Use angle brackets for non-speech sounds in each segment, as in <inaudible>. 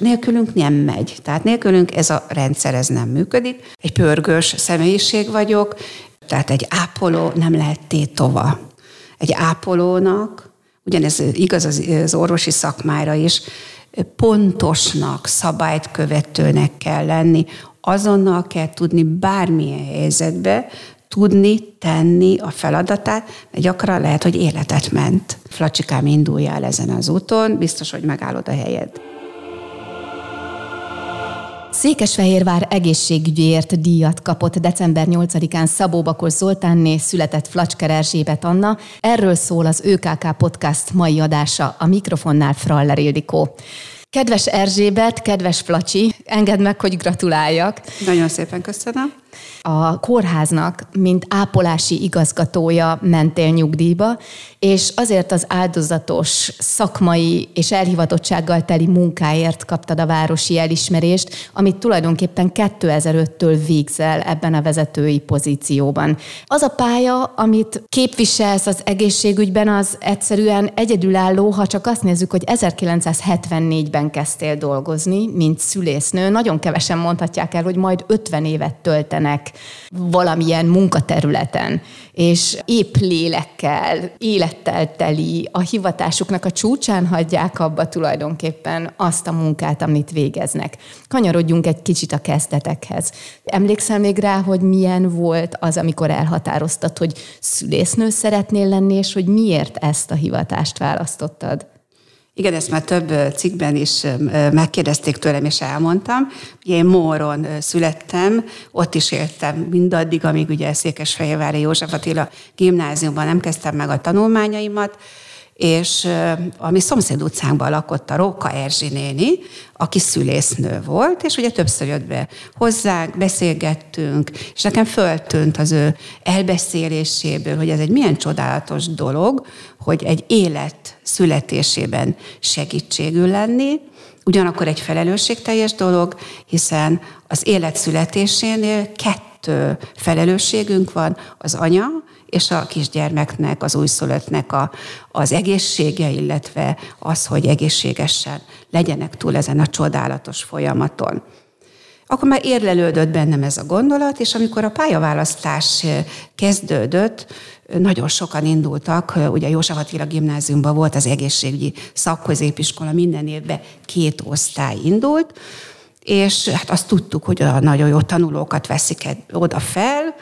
Nélkülünk nem megy. Tehát nélkülünk ez a rendszer ez nem működik. Egy pörgős személyiség vagyok, tehát egy ápoló nem lehet tétova. Egy ápolónak, ugyanez igaz az orvosi szakmára is, pontosnak, szabályt követőnek kell lenni, azonnal kell tudni bármilyen helyzetbe, tudni tenni a feladatát, mert gyakran lehet, hogy életet ment. Flacsikám, induljál ezen az úton, biztos, hogy megállod a helyed. Székesfehérvár egészségügyért díjat kapott december 8-án Szabó Bakos Zoltánné született Flacsker Erzsébet Anna. Erről szól az ÖKK Podcast mai adása, a mikrofonnál Fraller Ildikó. Kedves Erzsébet, kedves Flacsi, engedd meg, hogy gratuláljak. Nagyon szépen köszönöm a kórháznak, mint ápolási igazgatója mentél nyugdíjba, és azért az áldozatos szakmai és elhivatottsággal teli munkáért kaptad a városi elismerést, amit tulajdonképpen 2005-től végzel ebben a vezetői pozícióban. Az a pálya, amit képviselsz az egészségügyben, az egyszerűen egyedülálló, ha csak azt nézzük, hogy 1974-ben kezdtél dolgozni, mint szülésznő. Nagyon kevesen mondhatják el, hogy majd 50 évet töltenek valamilyen munkaterületen, és épp lélekkel, élettel teli, a hivatásuknak a csúcsán hagyják abba tulajdonképpen azt a munkát, amit végeznek. Kanyarodjunk egy kicsit a kezdetekhez. Emlékszel még rá, hogy milyen volt az, amikor elhatároztad, hogy szülésznő szeretnél lenni, és hogy miért ezt a hivatást választottad? Igen, ezt már több cikkben is megkérdezték tőlem, és elmondtam. Én Móron születtem, ott is éltem mindaddig, amíg ugye Székesfehérvári József Attila gimnáziumban nem kezdtem meg a tanulmányaimat, és a mi szomszéd utcánkban lakott a Róka Erzsi néni, aki szülésznő volt, és ugye többször jött be hozzánk, beszélgettünk, és nekem föltűnt az ő elbeszéléséből, hogy ez egy milyen csodálatos dolog, hogy egy élet születésében segítségül lenni, ugyanakkor egy felelősségteljes dolog, hiszen az élet születésénél kettő felelősségünk van, az anya és a kisgyermeknek, az újszülöttnek a, az egészsége, illetve az, hogy egészségesen legyenek túl ezen a csodálatos folyamaton. Akkor már érlelődött bennem ez a gondolat, és amikor a pályaválasztás kezdődött, nagyon sokan indultak, ugye József Attila gimnáziumban volt az egészségügyi szakközépiskola, minden évben két osztály indult, és hát azt tudtuk, hogy a nagyon jó tanulókat veszik oda fel,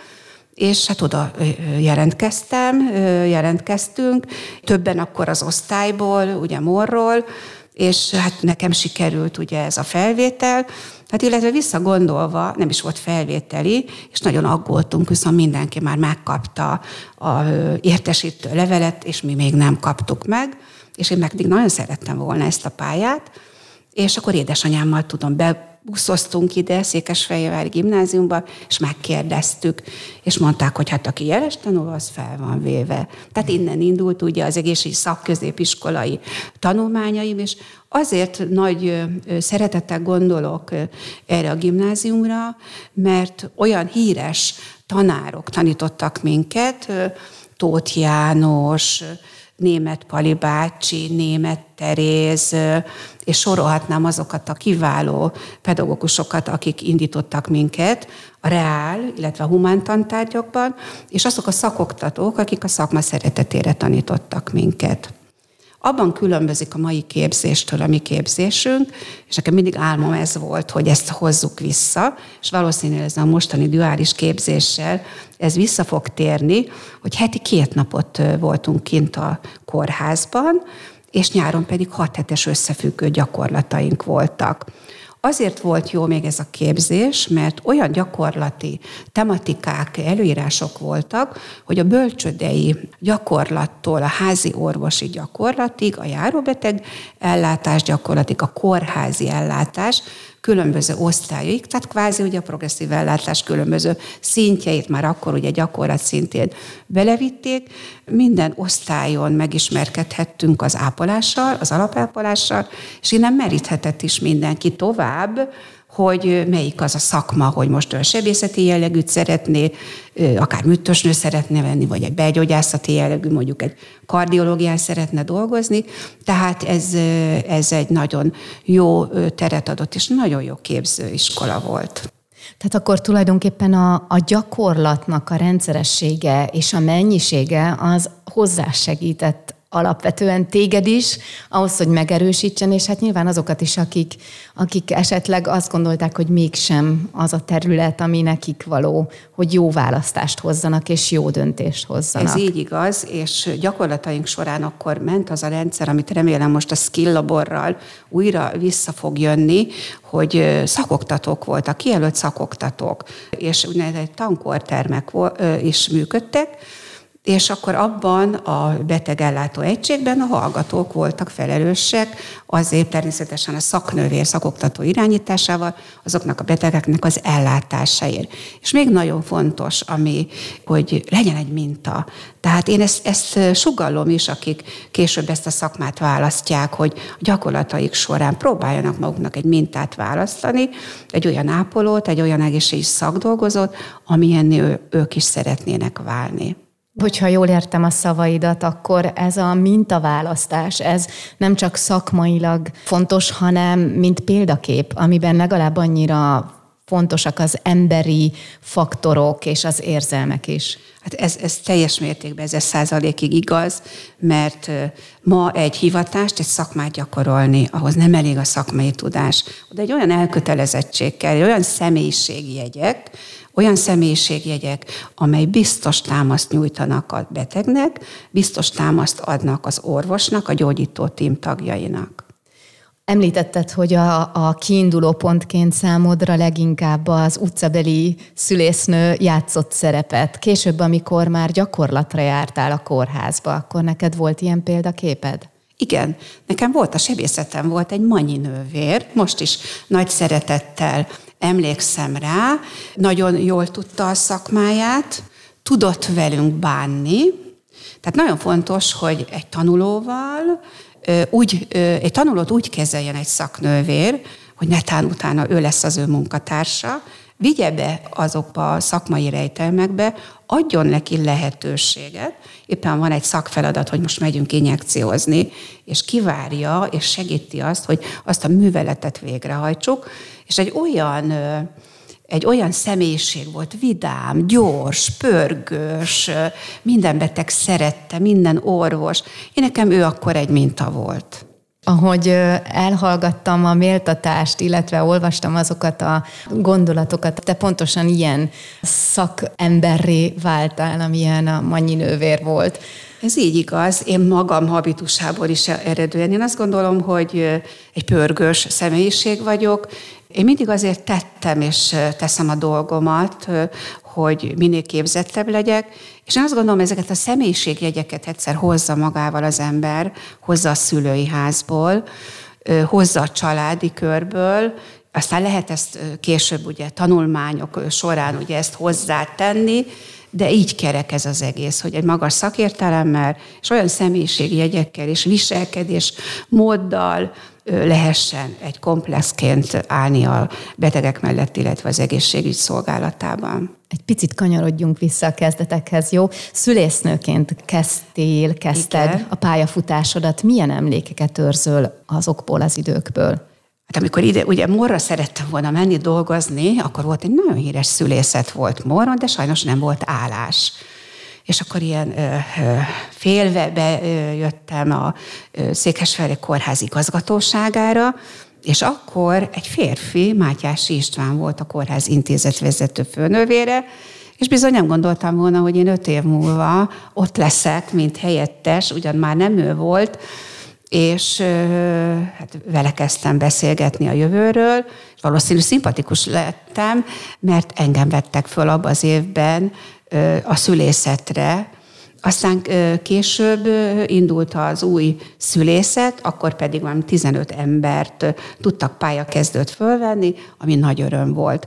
és hát oda jelentkeztem, jelentkeztünk, többen akkor az osztályból, ugye Morról, és hát nekem sikerült ugye ez a felvétel, hát illetve visszagondolva nem is volt felvételi, és nagyon aggódtunk, viszont mindenki már megkapta a értesítő levelet, és mi még nem kaptuk meg, és én meg nagyon szerettem volna ezt a pályát, és akkor édesanyámmal tudom, be buszoztunk ide, Székesfehérvári gimnáziumba, és megkérdeztük, és mondták, hogy hát aki jeles tanul, az fel van véve. Tehát innen indult ugye az egészségügyi szakközépiskolai tanulmányaim, és azért nagy szeretettel gondolok erre a gimnáziumra, mert olyan híres tanárok tanítottak minket, Tóth János, német Pali bácsi, német Teréz, és sorolhatnám azokat a kiváló pedagógusokat, akik indítottak minket a reál, illetve a humántantárgyakban, és azok a szakoktatók, akik a szakma szeretetére tanítottak minket. Abban különbözik a mai képzéstől a mi képzésünk, és nekem mindig álmom ez volt, hogy ezt hozzuk vissza, és valószínűleg ez a mostani duális képzéssel ez vissza fog térni, hogy heti két napot voltunk kint a kórházban, és nyáron pedig hat hetes összefüggő gyakorlataink voltak. Azért volt jó még ez a képzés, mert olyan gyakorlati tematikák, előírások voltak, hogy a bölcsödei gyakorlattól a házi orvosi gyakorlatig, a járóbeteg ellátás gyakorlatig, a kórházi ellátás különböző osztályaik, tehát kvázi ugye a progresszív ellátás különböző szintjeit már akkor ugye gyakorlat szintén belevitték. Minden osztályon megismerkedhettünk az ápolással, az alapápolással, és innen meríthetett is mindenki tovább hogy melyik az a szakma, hogy most sebészeti jellegűt szeretné, akár műtösnő szeretne venni, vagy egy belgyógyászati jellegű, mondjuk egy kardiológián szeretne dolgozni. Tehát ez, ez egy nagyon jó teret adott, és nagyon jó képzőiskola volt. Tehát akkor tulajdonképpen a, a gyakorlatnak a rendszeressége és a mennyisége az hozzásegített alapvetően téged is, ahhoz, hogy megerősítsen, és hát nyilván azokat is, akik, akik esetleg azt gondolták, hogy mégsem az a terület, ami nekik való, hogy jó választást hozzanak, és jó döntést hozzanak. Ez így igaz, és gyakorlataink során akkor ment az a rendszer, amit remélem most a skill laborral újra vissza fog jönni, hogy szakoktatók voltak, kijelölt szakoktatók, és úgynevezett tankortermek is működtek, és akkor abban a betegellátó egységben a hallgatók voltak felelősek, azért természetesen a szaknővér, szakoktató irányításával azoknak a betegeknek az ellátásáért. És még nagyon fontos, ami, hogy legyen egy minta. Tehát én ezt, ezt sugallom is, akik később ezt a szakmát választják, hogy a gyakorlataik során próbáljanak maguknak egy mintát választani, egy olyan ápolót, egy olyan egészségügyi szakdolgozót, amilyen ők is szeretnének válni. Hogyha jól értem a szavaidat, akkor ez a mintaválasztás, ez nem csak szakmailag fontos, hanem mint példakép, amiben legalább annyira fontosak az emberi faktorok és az érzelmek is. Hát ez, ez teljes mértékben, ez százalékig igaz, mert ma egy hivatást, egy szakmát gyakorolni, ahhoz nem elég a szakmai tudás. De egy olyan elkötelezettség kell, olyan személyiségi jegyek, olyan személyiségjegyek, amely biztos támaszt nyújtanak a betegnek, biztos támaszt adnak az orvosnak, a gyógyító tím tagjainak. Említetted, hogy a, a kiinduló pontként számodra leginkább az utcabeli szülésznő játszott szerepet. Később, amikor már gyakorlatra jártál a kórházba, akkor neked volt ilyen példaképed? Igen, nekem volt a sebészetem, volt egy manyi nővér, most is nagy szeretettel emlékszem rá, nagyon jól tudta a szakmáját, tudott velünk bánni, tehát nagyon fontos, hogy egy tanulóval, úgy, egy tanulót úgy kezeljen egy szaknővér, hogy netán utána ő lesz az ő munkatársa, vigye be azokba a szakmai rejtelmekbe, adjon neki lehetőséget. Éppen van egy szakfeladat, hogy most megyünk injekciózni, és kivárja, és segíti azt, hogy azt a műveletet végrehajtsuk, és egy olyan egy olyan személyiség volt, vidám, gyors, pörgős, minden beteg szerette, minden orvos. Én nekem ő akkor egy minta volt. Ahogy elhallgattam a méltatást, illetve olvastam azokat a gondolatokat, te pontosan ilyen szakemberré váltál, amilyen a Manyi nővér volt. Ez így igaz. Én magam habitusából is eredően. Én azt gondolom, hogy egy pörgős személyiség vagyok. Én mindig azért tettem és teszem a dolgomat, hogy minél képzettebb legyek, és én azt gondolom, ezeket a személyiségjegyeket egyszer hozza magával az ember, hozza a szülői házból, hozza a családi körből, aztán lehet ezt később ugye tanulmányok során ugye ezt hozzátenni, de így kerek ez az egész, hogy egy magas szakértelemmel, és olyan személyiségjegyekkel és viselkedés móddal lehessen egy komplexként állni a betegek mellett, illetve az egészségügy szolgálatában. Egy picit kanyarodjunk vissza a kezdetekhez, jó? Szülésznőként kezdtél, kezdted Igen. a pályafutásodat. Milyen emlékeket őrzöl azokból az időkből? Hát amikor ide, ugye Morra szerettem volna menni dolgozni, akkor volt egy nagyon híres szülészet volt Morron, de sajnos nem volt állás. És akkor ilyen ö, ö, félve bejöttem a Székesfehérvár kórház igazgatóságára, és akkor egy férfi, Mátyási István volt a kórház intézetvezető főnövére, és bizony nem gondoltam volna, hogy én öt év múlva ott leszek, mint helyettes, ugyan már nem ő volt, és hát vele kezdtem beszélgetni a jövőről, és valószínű szimpatikus lettem, mert engem vettek föl abban az évben a szülészetre, aztán később indult az új szülészet, akkor pedig már 15 embert tudtak pályakezdőt fölvenni, ami nagy öröm volt.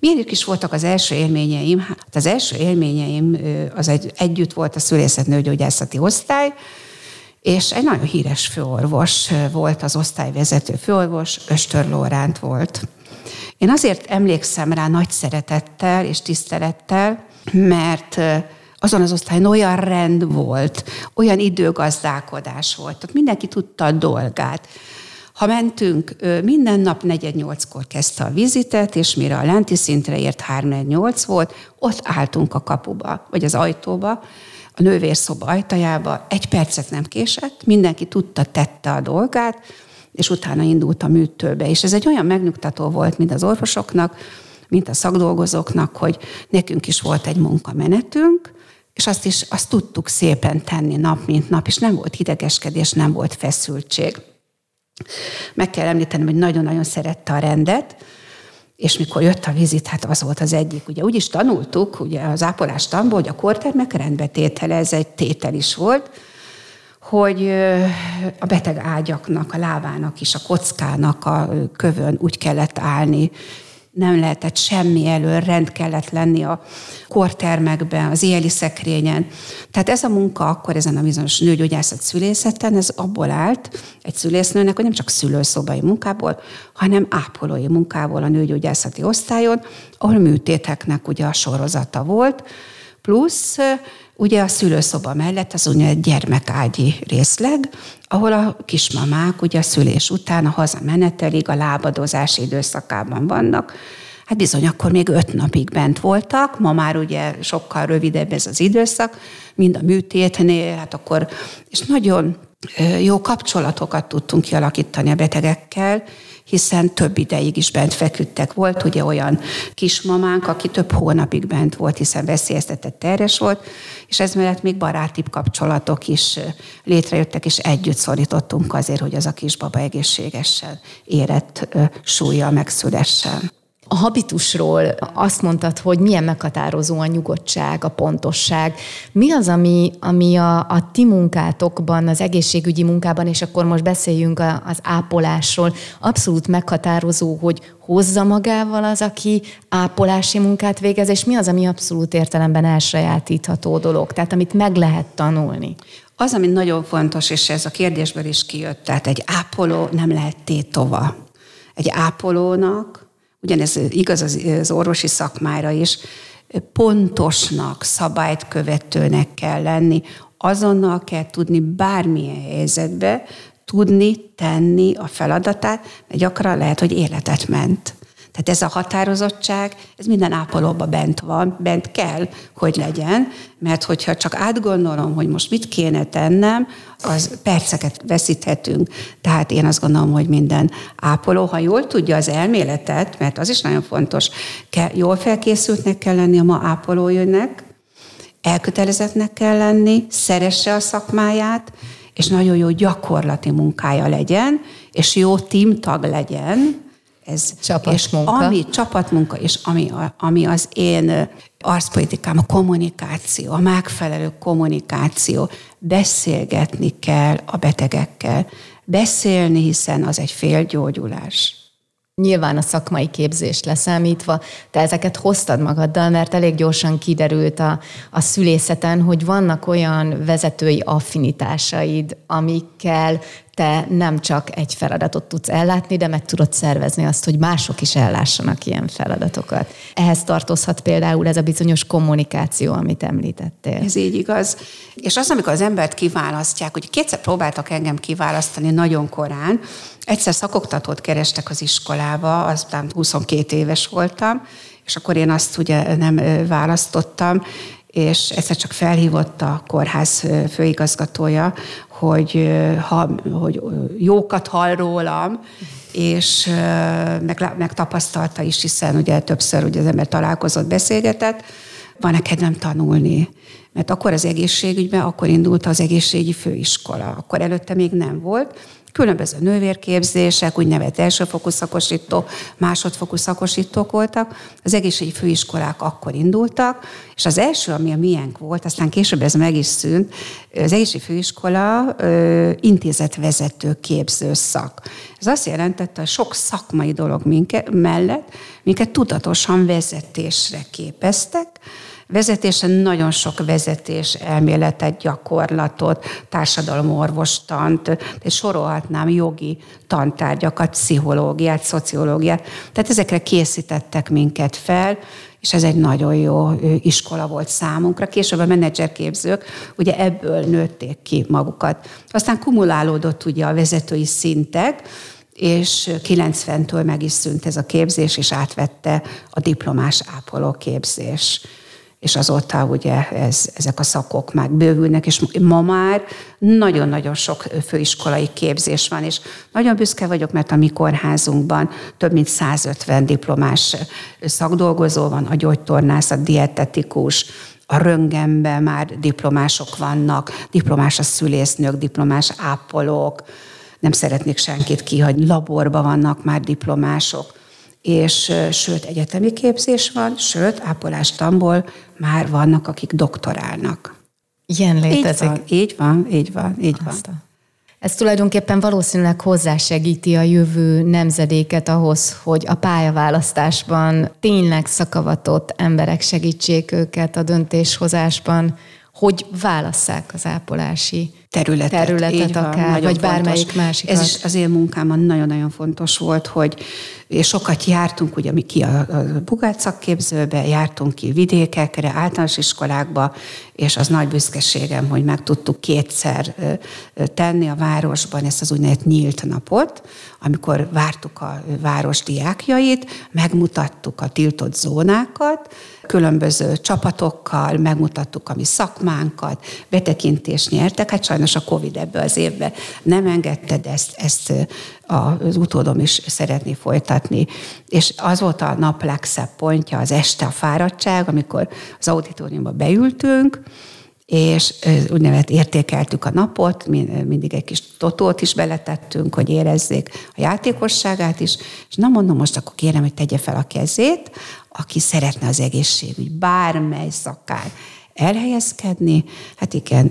Milyen is voltak az első élményeim? Hát az első élményeim az egy, együtt volt a szülészet nőgyógyászati osztály, és egy nagyon híres főorvos volt az osztályvezető főorvos, Östör Lóránt volt. Én azért emlékszem rá nagy szeretettel és tisztelettel, mert azon az osztályon olyan rend volt, olyan időgazdálkodás volt, ott mindenki tudta a dolgát. Ha mentünk, minden nap 4-8-kor kezdte a vizitet, és mire a lenti szintre ért 3-8 volt, ott álltunk a kapuba, vagy az ajtóba, a nővérszoba ajtajába, egy percet nem késett, mindenki tudta, tette a dolgát, és utána indult a műtőbe. És ez egy olyan megnyugtató volt, mint az orvosoknak, mint a szakdolgozóknak, hogy nekünk is volt egy munkamenetünk, és azt is azt tudtuk szépen tenni nap, mint nap, és nem volt hidegeskedés, nem volt feszültség. Meg kell említenem, hogy nagyon-nagyon szerette a rendet, és mikor jött a vizit, hát az volt az egyik. Ugye úgy is tanultuk, ugye az ápolás tanból, hogy a kortermek rendbetétele, ez egy tétel is volt, hogy a beteg ágyaknak, a lábának is, a kockának a kövön úgy kellett állni, nem lehetett semmi elől, rend kellett lenni a kortermekben, az éli szekrényen. Tehát ez a munka akkor ezen a bizonyos nőgyógyászat szülészeten, ez abból állt egy szülésznőnek, hogy nem csak szülőszobai munkából, hanem ápolói munkából a nőgyógyászati osztályon, ahol műtéteknek ugye a sorozata volt, plusz ugye a szülőszoba mellett az úgynevezett gyermekágyi részleg, ahol a kismamák ugye a szülés után a hazamenetelig a lábadozási időszakában vannak. Hát bizony, akkor még öt napig bent voltak, ma már ugye sokkal rövidebb ez az időszak, mind a műtétnél, hát akkor, és nagyon jó kapcsolatokat tudtunk kialakítani a betegekkel, hiszen több ideig is bent feküdtek. Volt ugye olyan kismamánk, aki több hónapig bent volt, hiszen veszélyeztetett terjes volt, és ez mellett még barátibb kapcsolatok is létrejöttek, és együtt szorítottunk azért, hogy az a kisbaba egészségesen érett súlya megszülessen. A habitusról azt mondtad, hogy milyen meghatározó a nyugodtság, a pontosság. Mi az, ami, ami a, a ti munkátokban, az egészségügyi munkában, és akkor most beszéljünk a, az ápolásról, abszolút meghatározó, hogy hozza magával az, aki ápolási munkát végez, és mi az, ami abszolút értelemben elsajátítható dolog, tehát amit meg lehet tanulni? Az, ami nagyon fontos, és ez a kérdésből is kijött, tehát egy ápoló nem lehet tétova. Egy ápolónak ugyanez igaz az, orvosi szakmára is, pontosnak, szabályt követőnek kell lenni, azonnal kell tudni bármilyen helyzetbe, tudni tenni a feladatát, mert gyakran lehet, hogy életet ment. Tehát ez a határozottság, ez minden ápolóban bent van, bent kell, hogy legyen, mert hogyha csak átgondolom, hogy most mit kéne tennem, az perceket veszíthetünk. Tehát én azt gondolom, hogy minden ápoló, ha jól tudja az elméletet, mert az is nagyon fontos, kell, jól felkészültnek kell lenni a ma ápolójönnek, elkötelezettnek kell lenni, szeresse a szakmáját, és nagyon jó gyakorlati munkája legyen, és jó teamtag legyen, ez csapatmunka. És ami csapatmunka, és ami, ami az én arszpolitikám, a kommunikáció, a megfelelő kommunikáció, beszélgetni kell a betegekkel. Beszélni, hiszen az egy félgyógyulás. Nyilván a szakmai képzést leszámítva, te ezeket hoztad magaddal, mert elég gyorsan kiderült a, a szülészeten, hogy vannak olyan vezetői affinitásaid, amikkel te nem csak egy feladatot tudsz ellátni, de meg tudod szervezni azt, hogy mások is ellássanak ilyen feladatokat. Ehhez tartozhat például ez a bizonyos kommunikáció, amit említettél. Ez így igaz. És az, amikor az embert kiválasztják, hogy kétszer próbáltak engem kiválasztani nagyon korán, egyszer szakoktatót kerestek az iskolába, aztán 22 éves voltam, és akkor én azt ugye nem választottam, és egyszer csak felhívott a kórház főigazgatója, hogy, ha, hogy jókat hall rólam, és meg, meg tapasztalta is, hiszen ugye többször ugye az ember találkozott, beszélgetett, van-e kedvem tanulni? Mert akkor az egészségügyben, akkor indult az egészségi főiskola, akkor előtte még nem volt, Különböző nővérképzések, úgynevezett elsőfokú szakosító, másodfokú szakosítók voltak. Az egészségügyi főiskolák akkor indultak, és az első, ami a miénk volt, aztán később ez meg is szűnt, az egészségügyi főiskola intézetvezető képző szak. Ez azt jelentette, hogy sok szakmai dolog minket, mellett minket tudatosan vezetésre képeztek, Vezetésen nagyon sok vezetés elméletet, gyakorlatot, társadalomorvostant, és sorolhatnám jogi tantárgyakat, pszichológiát, szociológiát. Tehát ezekre készítettek minket fel, és ez egy nagyon jó iskola volt számunkra. Később a menedzserképzők ugye ebből nőtték ki magukat. Aztán kumulálódott ugye a vezetői szintek, és 90-től meg is szűnt ez a képzés, és átvette a diplomás ápolóképzés és azóta ugye ez, ezek a szakok már bővülnek, és ma már nagyon-nagyon sok főiskolai képzés van, és nagyon büszke vagyok, mert a mi kórházunkban több mint 150 diplomás szakdolgozó van, a gyógytornász, a dietetikus, a röngenben már diplomások vannak, diplomás a szülésznők, diplomás ápolók, nem szeretnék senkit kihagyni, laborban vannak már diplomások, és sőt, egyetemi képzés van, sőt, ápolástamból már vannak, akik doktorálnak. Ilyen létezik. Így van, így van, így van. Így van. Ez tulajdonképpen valószínűleg hozzásegíti a jövő nemzedéket ahhoz, hogy a pályaválasztásban tényleg szakavatott emberek segítsék őket a döntéshozásban, hogy válasszák az ápolási területet, területet akár, van, vagy bármelyik másik. Ez is az én munkámon nagyon-nagyon fontos volt, hogy és sokat jártunk, ugye mi ki a, a Bugát szakképzőbe, jártunk ki vidékekre, általános iskolákba, és az nagy büszkeségem, hogy meg tudtuk kétszer tenni a városban ezt az úgynevezett nyílt napot, amikor vártuk a város diákjait, megmutattuk a tiltott zónákat, különböző csapatokkal, megmutattuk a mi szakmánkat, betekintést nyertek, hát sajnos a Covid ebbe az évben nem engedte, de ezt, ezt az utódom is szeretné folytatni. És az volt a nap legszebb pontja, az este a fáradtság, amikor az auditoriumba beültünk, és úgynevezett értékeltük a napot, mindig egy kis totót is beletettünk, hogy érezzék a játékosságát is, és na mondom, most akkor kérem, hogy tegye fel a kezét, aki szeretne az egészségügy, bármely szakár elhelyezkedni, hát igen,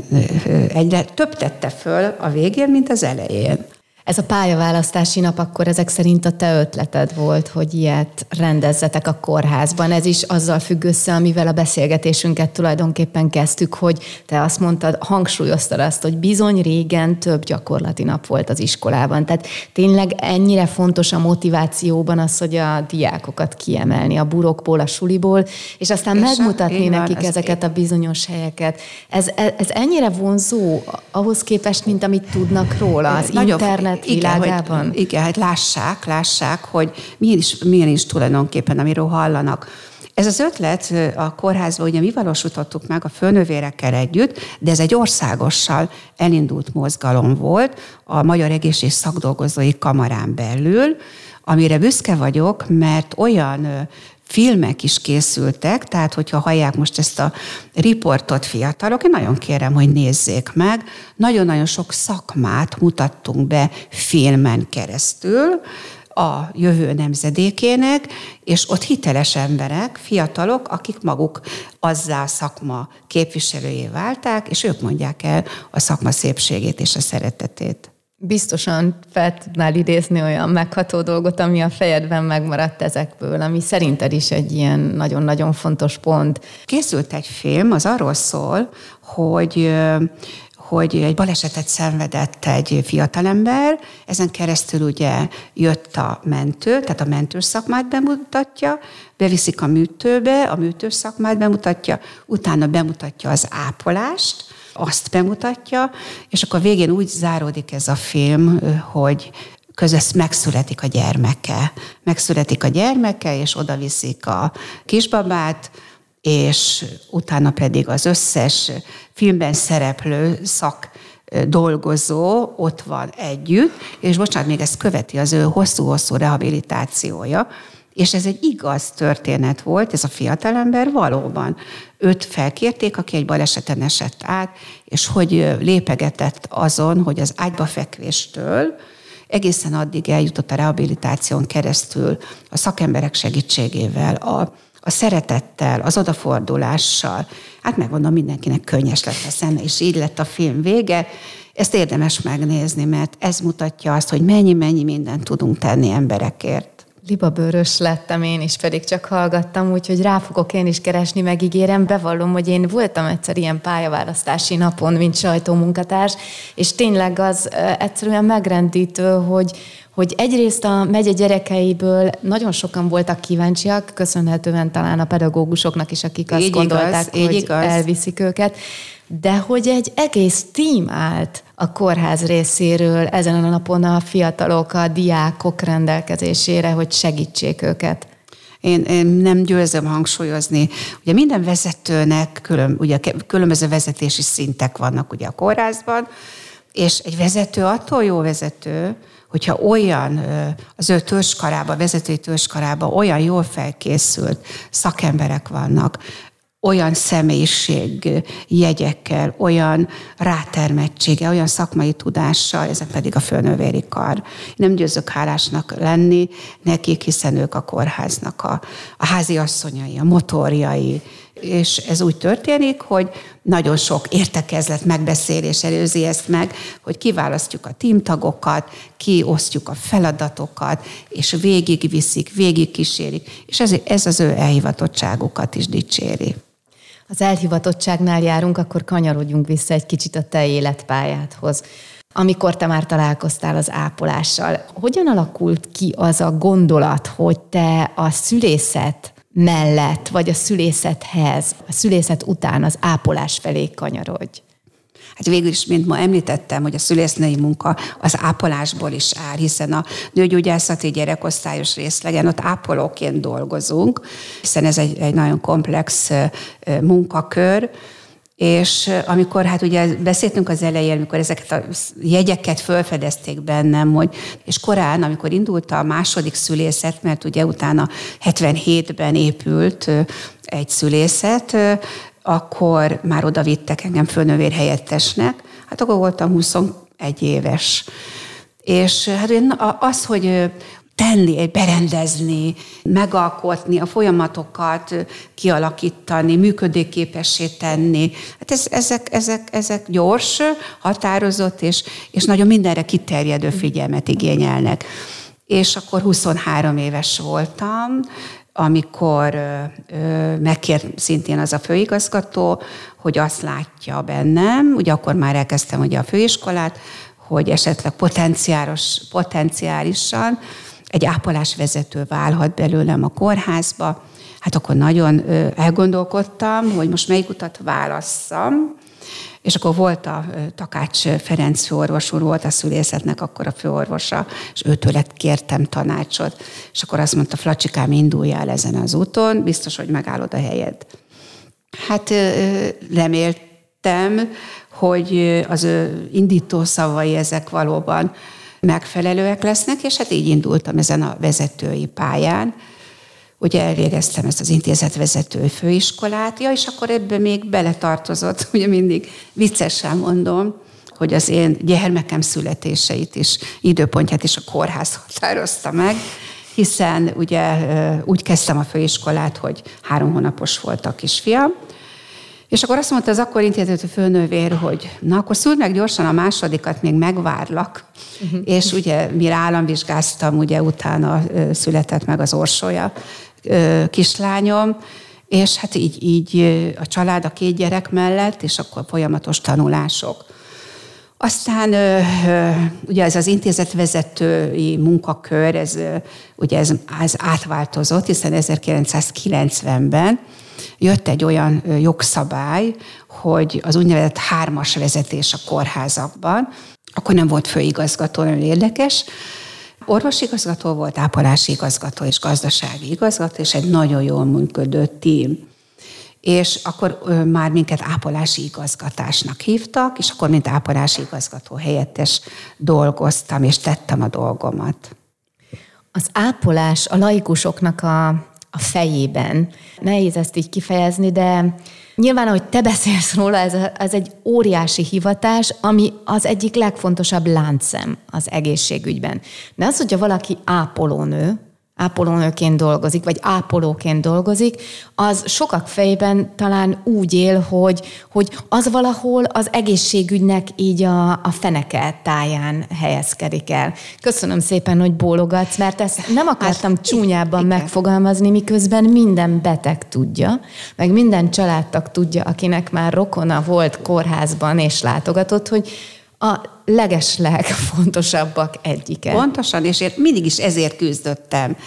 egyre több tette föl a végén, mint az elején. Ez a pályaválasztási nap akkor ezek szerint a te ötleted volt, hogy ilyet rendezzetek a kórházban. Ez is azzal függ össze, amivel a beszélgetésünket tulajdonképpen kezdtük, hogy te azt mondtad, hangsúlyoztad azt, hogy bizony régen több gyakorlati nap volt az iskolában. Tehát tényleg ennyire fontos a motivációban az, hogy a diákokat kiemelni a burokból, a suliból, és aztán és megmutatni van, nekik ezeket a bizonyos helyeket. Ez, ez ennyire vonzó ahhoz képest, mint amit tudnak róla, az Nagyobb, internet világában? Igen, hogy, igen, hát lássák, lássák, hogy milyen is, milyen is tulajdonképpen, amiről hallanak. Ez az ötlet a kórházban, ugye mi valósítottuk meg a főnövérekkel együtt, de ez egy országossal elindult mozgalom volt a Magyar Egészség Szakdolgozói Kamarán belül, amire büszke vagyok, mert olyan filmek is készültek, tehát hogyha hallják most ezt a riportot fiatalok, én nagyon kérem, hogy nézzék meg. Nagyon-nagyon sok szakmát mutattunk be filmen keresztül, a jövő nemzedékének, és ott hiteles emberek, fiatalok, akik maguk azzá szakma képviselőjé válták, és ők mondják el a szakma szépségét és a szeretetét. Biztosan fel tudnál idézni olyan megható dolgot, ami a fejedben megmaradt ezekből, ami szerinted is egy ilyen nagyon-nagyon fontos pont. Készült egy film, az arról szól, hogy hogy egy balesetet szenvedett egy fiatalember, ezen keresztül ugye jött a mentő, tehát a mentős szakmát bemutatja, beviszik a műtőbe, a műtős szakmát bemutatja, utána bemutatja az ápolást, azt bemutatja, és akkor végén úgy záródik ez a film, hogy közös megszületik a gyermeke. Megszületik a gyermeke, és oda a kisbabát, és utána pedig az összes filmben szereplő szak dolgozó ott van együtt, és bocsánat, még ezt követi az ő hosszú-hosszú rehabilitációja, és ez egy igaz történet volt, ez a fiatalember valóban. Őt felkérték, aki egy baleseten esett át, és hogy lépegetett azon, hogy az ágyba fekvéstől egészen addig eljutott a rehabilitáción keresztül a szakemberek segítségével, a, a szeretettel, az odafordulással. Hát megmondom, mindenkinek könnyes lett a szeme, és így lett a film vége. Ezt érdemes megnézni, mert ez mutatja azt, hogy mennyi-mennyi mindent tudunk tenni emberekért. Libabőrös lettem én is, pedig csak hallgattam, úgyhogy rá fogok én is keresni, megígérem, bevallom, hogy én voltam egyszer ilyen pályaválasztási napon, mint sajtómunkatárs, és tényleg az egyszerűen megrendítő, hogy, hogy egyrészt a megye gyerekeiből nagyon sokan voltak kíváncsiak, köszönhetően talán a pedagógusoknak is, akik azt így gondolták, igaz, hogy igaz. elviszik őket, de hogy egy egész tím állt a kórház részéről ezen a napon a fiatalok, a diákok rendelkezésére, hogy segítsék őket. Én, én nem győzöm hangsúlyozni. Ugye minden vezetőnek külön, ugye különböző vezetési szintek vannak ugye a kórházban, és egy vezető attól jó vezető, hogyha olyan az ő törzskarába, vezetői törzskarába olyan jól felkészült szakemberek vannak, olyan személyiség jegyekkel, olyan rátermettsége, olyan szakmai tudással, ezek pedig a főnövéri kar. Nem győzök hálásnak lenni nekik, hiszen ők a kórháznak a, a háziasszonyai, a motorjai, és ez úgy történik, hogy nagyon sok értekezlet, megbeszélés előzi ezt meg, hogy kiválasztjuk a tímtagokat, kiosztjuk a feladatokat, és végigviszik, végigkísérik, és ez, ez az ő elhivatottságukat is dicséri az elhivatottságnál járunk, akkor kanyarodjunk vissza egy kicsit a te életpályádhoz. Amikor te már találkoztál az ápolással, hogyan alakult ki az a gondolat, hogy te a szülészet mellett, vagy a szülészethez, a szülészet után az ápolás felé kanyarodj? Hát végül is, mint ma említettem, hogy a szülésznői munka az ápolásból is áll, hiszen a nőgyógyászati gyerekosztályos részlegen ott ápolóként dolgozunk, hiszen ez egy, egy nagyon komplex munkakör, és amikor hát ugye beszéltünk az elején, amikor ezeket a jegyeket felfedezték bennem, hogy, és korán, amikor indult a második szülészet, mert ugye utána 77-ben épült egy szülészet, akkor már oda vittek engem főnövér helyettesnek, hát akkor voltam 21 éves. És hát az, hogy tenni, berendezni, megalkotni, a folyamatokat kialakítani, működőképessé tenni. Hát ez, ezek, ezek, ezek gyors, határozott és, és nagyon mindenre kiterjedő figyelmet igényelnek. És akkor 23 éves voltam, amikor megkér szintén az a főigazgató, hogy azt látja bennem, ugye akkor már elkezdtem ugye a főiskolát, hogy esetleg potenciális, potenciálisan egy ápolásvezető válhat belőlem a kórházba. Hát akkor nagyon elgondolkodtam, hogy most melyik utat válasszam, és akkor volt a Takács Ferenc főorvos úr, volt a szülészetnek akkor a főorvosa, és őtől kértem tanácsot. És akkor azt mondta, Flacsikám, induljál ezen az úton, biztos, hogy megállod a helyed. Hát reméltem, hogy az ő indító szavai ezek valóban megfelelőek lesznek, és hát így indultam ezen a vezetői pályán. Ugye elvégeztem ezt az intézetvezető főiskolát, ja, és akkor ebbe még beletartozott, <laughs> ugye mindig viccesen mondom, hogy az én gyermekem születéseit is, időpontját is a kórház <laughs> határozta meg, hiszen ugye úgy kezdtem a főiskolát, hogy három hónapos volt a kisfiam, és akkor azt mondta az akkor intézető főnővér, hogy na akkor szúrd meg gyorsan a másodikat, még megvárlak. Uh-huh. És ugye mire államvizsgáztam, ugye utána született meg az orsója kislányom, és hát így, így a család a két gyerek mellett, és akkor folyamatos tanulások. Aztán ugye ez az intézetvezetői munkakör, ez, ugye ez, ez átváltozott, hiszen 1990-ben jött egy olyan jogszabály, hogy az úgynevezett hármas vezetés a kórházakban, akkor nem volt főigazgató, nagyon érdekes, Orvosi igazgató volt, ápolási igazgató és gazdasági igazgató, és egy nagyon jól működő tím. És akkor már minket ápolási igazgatásnak hívtak, és akkor mint ápolási igazgató helyettes dolgoztam, és tettem a dolgomat. Az ápolás a laikusoknak a, a fejében, nehéz ezt így kifejezni, de Nyilván, ahogy te beszélsz róla, ez, ez egy óriási hivatás, ami az egyik legfontosabb láncszem az egészségügyben. De az, hogyha valaki ápolónő, ápolónőként dolgozik, vagy ápolóként dolgozik, az sokak fejében talán úgy él, hogy, hogy az valahol az egészségügynek így a, a feneke táján helyezkedik el. Köszönöm szépen, hogy bólogatsz, mert ezt nem akartam hát, csúnyában igen. megfogalmazni, miközben minden beteg tudja, meg minden családtag tudja, akinek már rokona volt kórházban és látogatott, hogy a legesleg fontosabbak egyike. Pontosan, és én mindig is ezért küzdöttem.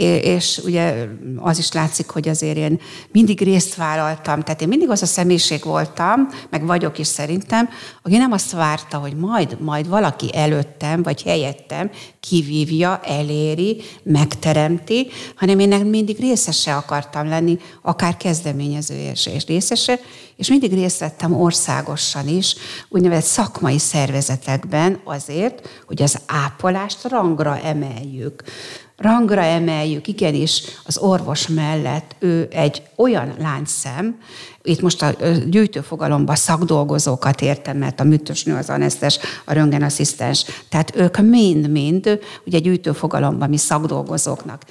És ugye az is látszik, hogy azért én mindig részt vállaltam, tehát én mindig az a személyiség voltam, meg vagyok is szerintem, aki nem azt várta, hogy majd, majd valaki előttem, vagy helyettem kivívja, eléri, megteremti, hanem én mindig részese akartam lenni, akár kezdeményezője és részese, és mindig részt vettem országosan is, úgynevezett szakmai szervezetekben azért, hogy az ápolást rangra emeljük rangra emeljük, igenis az orvos mellett ő egy olyan láncszem, itt most a gyűjtőfogalomban szakdolgozókat értem, mert a műtösnő, az anesztes, a röntgenasszisztens, tehát ők mind-mind, ugye gyűjtőfogalomban mi szakdolgozóknak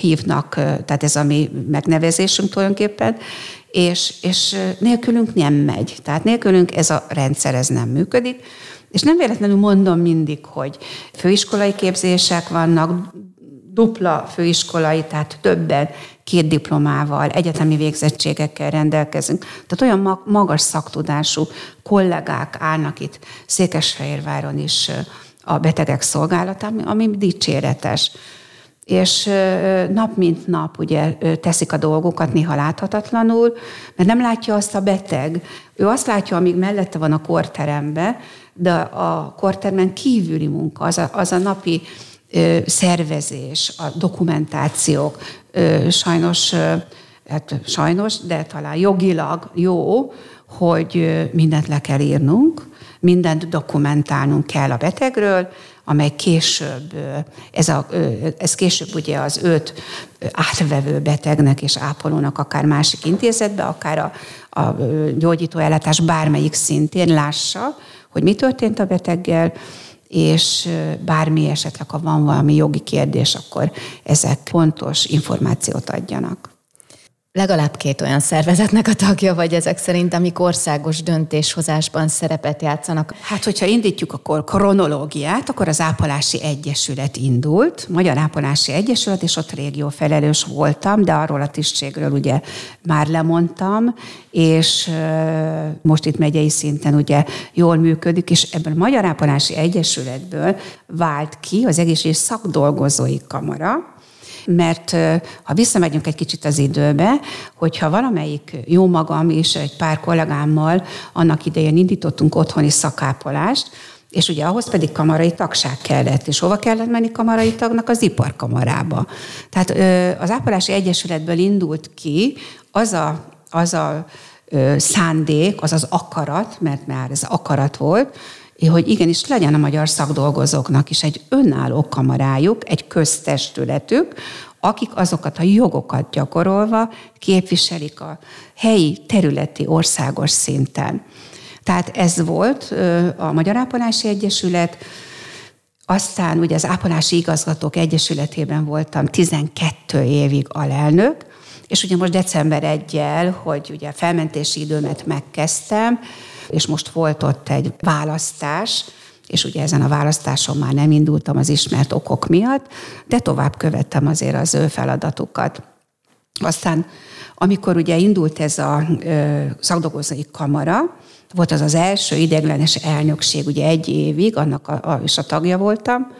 hívnak, tehát ez a mi megnevezésünk tulajdonképpen, és, és nélkülünk nem megy. Tehát nélkülünk ez a rendszer ez nem működik. És nem véletlenül mondom mindig, hogy főiskolai képzések vannak, dupla főiskolai, tehát többen két diplomával, egyetemi végzettségekkel rendelkezünk. Tehát olyan magas szaktudású kollégák állnak itt Székesfehérváron is a betegek szolgálatában, ami dicséretes. És nap mint nap ugye teszik a dolgokat néha láthatatlanul, mert nem látja azt a beteg. Ő azt látja, amíg mellette van a korterembe, de a kortermen kívüli munka, az a, az a napi szervezés, a dokumentációk sajnos, hát sajnos, de talán jogilag jó, hogy mindent le kell írnunk, mindent dokumentálnunk kell a betegről, amely később, ez, a, ez később ugye az öt átvevő betegnek és ápolónak akár másik intézetbe, akár a, a gyógyítóellátás bármelyik szintén lássa, hogy mi történt a beteggel, és bármi esetleg, ha van valami jogi kérdés, akkor ezek pontos információt adjanak. Legalább két olyan szervezetnek a tagja vagy ezek szerint, amik országos döntéshozásban szerepet játszanak. Hát, hogyha indítjuk akkor kronológiát, akkor az Ápolási Egyesület indult, Magyar Ápolási Egyesület, és ott régió felelős voltam, de arról a tisztségről ugye már lemondtam, és most itt megyei szinten ugye jól működik, és ebben a Magyar Ápolási Egyesületből vált ki az egészség szakdolgozói kamara, mert ha visszamegyünk egy kicsit az időbe, hogyha valamelyik jó magam és egy pár kollégámmal annak idején indítottunk otthoni szakápolást, és ugye ahhoz pedig kamarai tagság kellett. És hova kellett menni kamarai tagnak? Az iparkamarába. Tehát az Ápolási Egyesületből indult ki az a, az a szándék, az az akarat, mert már ez akarat volt, hogy igenis legyen a magyar szakdolgozóknak is egy önálló kamarájuk, egy köztestületük, akik azokat a jogokat gyakorolva képviselik a helyi, területi, országos szinten. Tehát ez volt a Magyar Ápolási Egyesület, aztán ugye az Ápolási Igazgatók Egyesületében voltam 12 évig alelnök, és ugye most december 1 hogy ugye felmentési időmet megkezdtem, és most volt ott egy választás, és ugye ezen a választáson már nem indultam az ismert okok miatt, de tovább követtem azért az ő feladatukat. Aztán, amikor ugye indult ez a ö, szakdolgozói kamara, volt az az első ideiglenes elnökség, ugye egy évig, annak a, a, is a tagja voltam,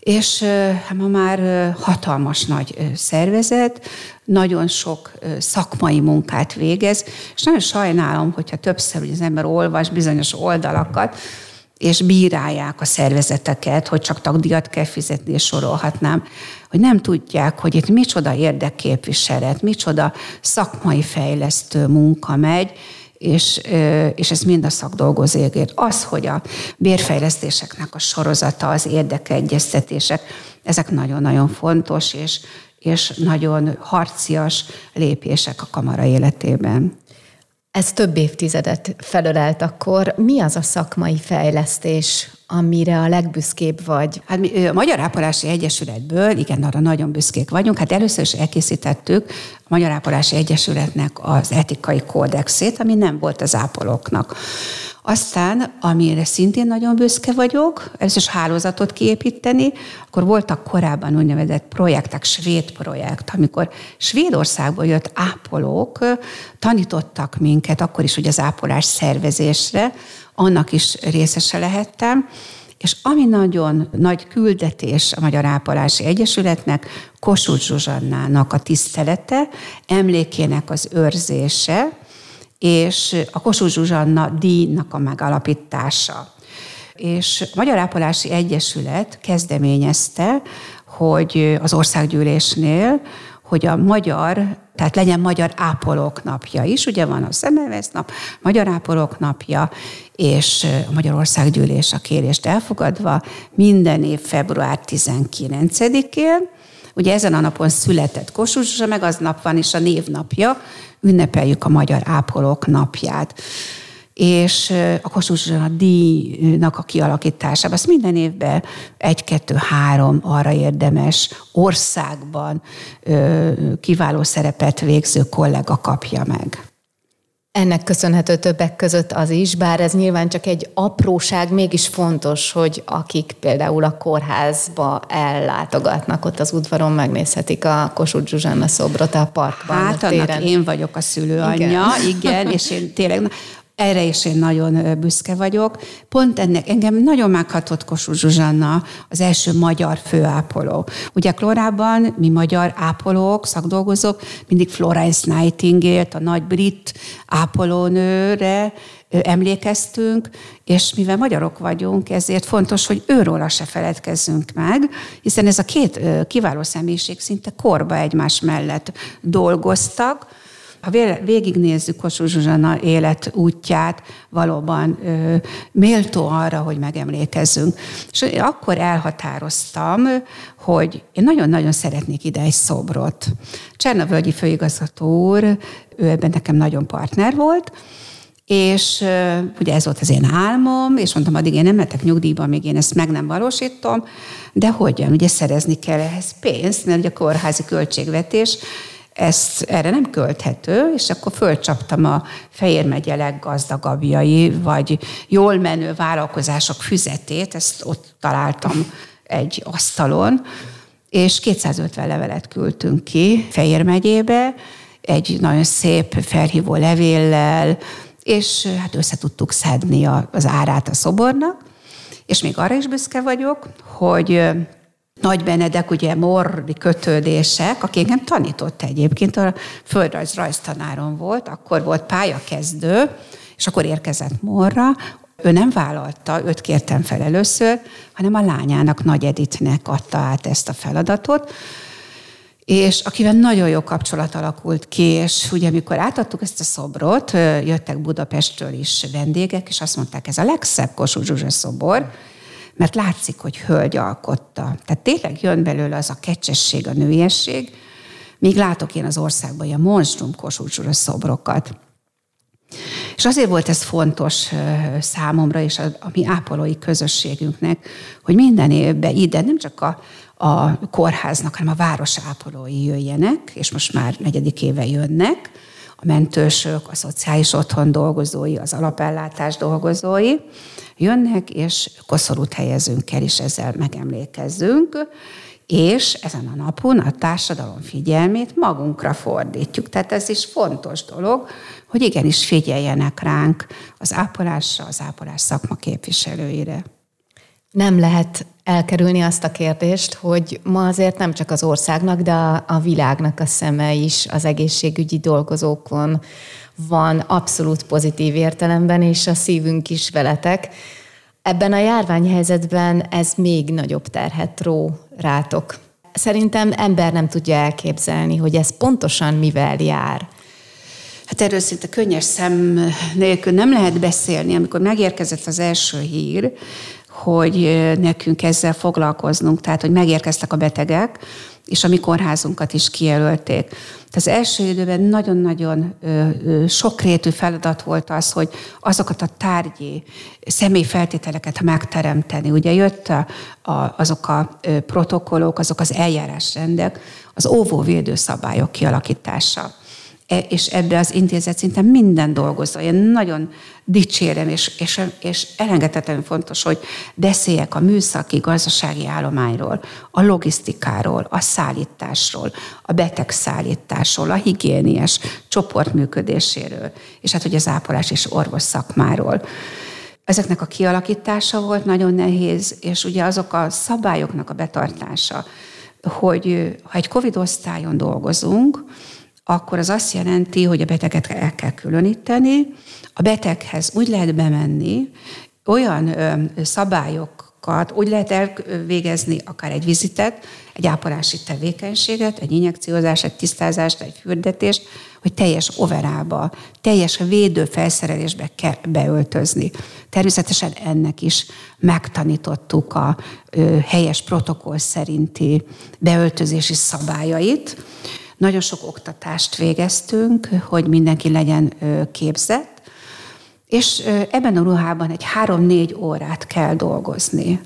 és hát ma már hatalmas nagy szervezet, nagyon sok szakmai munkát végez, és nagyon sajnálom, hogyha többször hogy az ember olvas bizonyos oldalakat, és bírálják a szervezeteket, hogy csak tagdíjat kell fizetni, és sorolhatnám, hogy nem tudják, hogy itt micsoda érdekképviselet, micsoda szakmai fejlesztő munka megy, és, és ez mind a szakdolgozóért. Az, hogy a bérfejlesztéseknek a sorozata, az érdekeegyeztetések, ezek nagyon-nagyon fontos, és, és nagyon harcias lépések a kamara életében. Ez több évtizedet felölelt akkor. Mi az a szakmai fejlesztés, amire a legbüszkébb vagy? Hát mi a Magyar Ápolási Egyesületből, igen, arra nagyon büszkék vagyunk. Hát először is elkészítettük a Magyar Ápolási Egyesületnek az etikai kódexét, ami nem volt az ápolóknak. Aztán, amire szintén nagyon büszke vagyok, először is hálózatot kiépíteni, akkor voltak korábban úgynevezett projektek, svéd projekt, amikor Svédországból jött ápolók, tanítottak minket, akkor is ugye az ápolás szervezésre, annak is részese lehettem, és ami nagyon nagy küldetés a Magyar Ápolási Egyesületnek, Kossuth Zsuzsannának a tisztelete, emlékének az őrzése, és a Kossuth Zsuzsanna díjnak a megalapítása. És a Magyar Ápolási Egyesület kezdeményezte, hogy az országgyűlésnél, hogy a magyar, tehát legyen Magyar Ápolók napja is, ugye van a Szemelvesz nap, Magyar Ápolók napja, és a Magyarországgyűlés a kérést elfogadva minden év február 19-én, Ugye ezen a napon született Kossuth meg az nap van is a névnapja, ünnepeljük a Magyar Ápolók napját és a Kossuth díjnak a kialakításában. Azt minden évben egy-kettő-három arra érdemes országban kiváló szerepet végző kollega kapja meg. Ennek köszönhető többek között az is, bár ez nyilván csak egy apróság, mégis fontos, hogy akik például a kórházba ellátogatnak, ott az udvaron megnézhetik a Kossuth Zsuzsanna szobrot a parkban. Hát a annak én vagyok a szülőanyja, igen, igen és én tényleg <laughs> erre is én nagyon büszke vagyok. Pont ennek engem nagyon meghatott Kossuth Zsuzsanna, az első magyar főápoló. Ugye korábban mi magyar ápolók, szakdolgozók mindig Florence Nightingale, a nagy brit ápolónőre emlékeztünk, és mivel magyarok vagyunk, ezért fontos, hogy őróla se feledkezzünk meg, hiszen ez a két kiváló személyiség szinte korba egymás mellett dolgoztak, ha végignézzük Kossuth Zsuzsana élet útját, valóban ö, méltó arra, hogy megemlékezzünk. És akkor elhatároztam, hogy én nagyon-nagyon szeretnék ide egy szobrot. Csernavölgyi főigazgató úr, ő ebben nekem nagyon partner volt, és ugye ez volt az én álmom, és mondtam, addig én nem mehetek nyugdíjba, még én ezt meg nem valósítom, de hogyan? Ugye szerezni kell ehhez pénzt, mert ugye a kórházi költségvetés ezt erre nem költhető, és akkor fölcsaptam a Fejér megye leggazdagabbjai, vagy jól menő vállalkozások füzetét, ezt ott találtam egy asztalon, és 250 levelet küldtünk ki Fejér megyébe, egy nagyon szép felhívó levéllel, és hát össze tudtuk szedni az árát a szobornak, és még arra is büszke vagyok, hogy nagy Benedek, ugye mordi kötődések, aki engem tanított egyébként, a földrajz rajztanárom volt, akkor volt pályakezdő, és akkor érkezett Morra, ő nem vállalta, őt kértem fel először, hanem a lányának, Nagy Editnek adta át ezt a feladatot, és akivel nagyon jó kapcsolat alakult ki, és ugye amikor átadtuk ezt a szobrot, jöttek Budapestről is vendégek, és azt mondták, ez a legszebb Kossuth Zsuzsa szobor, mert látszik, hogy hölgy alkotta. Tehát tényleg jön belőle az a kecsesség, a nőiesség, míg látok én az országban ilyen monstrum kosúcsúros szobrokat. És azért volt ez fontos számomra és a, a mi ápolói közösségünknek, hogy minden évben ide nem csak a, a kórháznak, hanem a város ápolói jöjjenek, és most már negyedik éve jönnek, a mentősök, a szociális otthon dolgozói, az alapellátás dolgozói, jönnek, és koszorút helyezünk el, és ezzel megemlékezzünk, és ezen a napon a társadalom figyelmét magunkra fordítjuk. Tehát ez is fontos dolog, hogy igenis figyeljenek ránk az ápolásra, az ápolás szakma képviselőire. Nem lehet elkerülni azt a kérdést, hogy ma azért nem csak az országnak, de a világnak a szeme is az egészségügyi dolgozókon van abszolút pozitív értelemben, és a szívünk is veletek. Ebben a járványhelyzetben ez még nagyobb terhet ró rátok. Szerintem ember nem tudja elképzelni, hogy ez pontosan mivel jár. Hát erről szinte könnyes szem nélkül nem lehet beszélni. Amikor megérkezett az első hír, hogy nekünk ezzel foglalkoznunk, tehát hogy megérkeztek a betegek, és a mi kórházunkat is kijelölték. Az első időben nagyon-nagyon sokrétű feladat volt az, hogy azokat a tárgyi személyfeltételeket megteremteni. Ugye jött a, a, azok a protokollok, azok az eljárásrendek, az óvóvédő szabályok kialakítása. E, és ebbe az intézet szinte minden dolgozó. Én nagyon dicsérem, és, és, és elengedhetetlenül fontos, hogy beszéljek a műszaki gazdasági állományról, a logisztikáról, a szállításról, a betegszállításról, a higiéniás csoport működéséről, és hát hogy az ápolás és orvos szakmáról. Ezeknek a kialakítása volt nagyon nehéz, és ugye azok a szabályoknak a betartása, hogy ha egy COVID osztályon dolgozunk, akkor az azt jelenti, hogy a beteget el kell különíteni, a beteghez úgy lehet bemenni, olyan szabályokat, úgy lehet elvégezni akár egy vizitet, egy ápolási tevékenységet, egy injekciózást, egy tisztázást, egy fürdetést, hogy teljes overába, teljes védő felszerelésbe kell beöltözni. Természetesen ennek is megtanítottuk a helyes protokoll szerinti beöltözési szabályait, nagyon sok oktatást végeztünk, hogy mindenki legyen képzett, és ebben a ruhában egy három-négy órát kell dolgozni.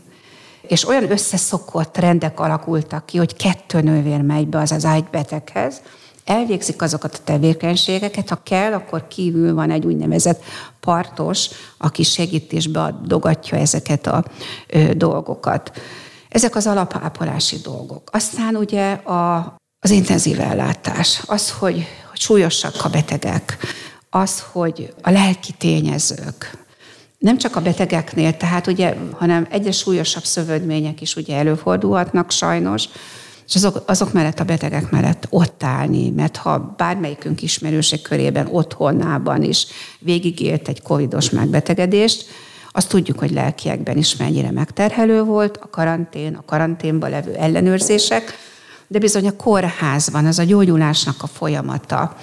És olyan összeszokott rendek alakultak ki, hogy kettő nővér megy be az az ágybeteghez, elvégzik azokat a tevékenységeket, ha kell, akkor kívül van egy úgynevezett partos, aki segítésbe dogatja ezeket a dolgokat. Ezek az alapápolási dolgok. Aztán ugye a, az intenzív ellátás, az, hogy, hogy súlyosak a betegek, az, hogy a lelki tényezők, nem csak a betegeknél, tehát ugye, hanem egyes súlyosabb szövődmények is ugye előfordulhatnak sajnos, és azok, azok mellett a betegek mellett ott állni, mert ha bármelyikünk ismerőség körében, otthonában is végigélt egy covidos megbetegedést, azt tudjuk, hogy lelkiekben is mennyire megterhelő volt a karantén, a karanténban levő ellenőrzések, de bizony a kórházban az a gyógyulásnak a folyamata,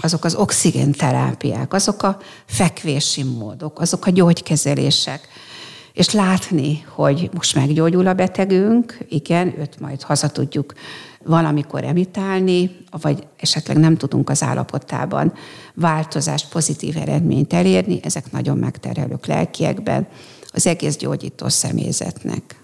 azok az oxigénterápiák, azok a fekvési módok, azok a gyógykezelések, és látni, hogy most meggyógyul a betegünk, igen, őt majd haza tudjuk valamikor emitálni, vagy esetleg nem tudunk az állapotában változást, pozitív eredményt elérni, ezek nagyon megterhelők lelkiekben az egész gyógyító személyzetnek.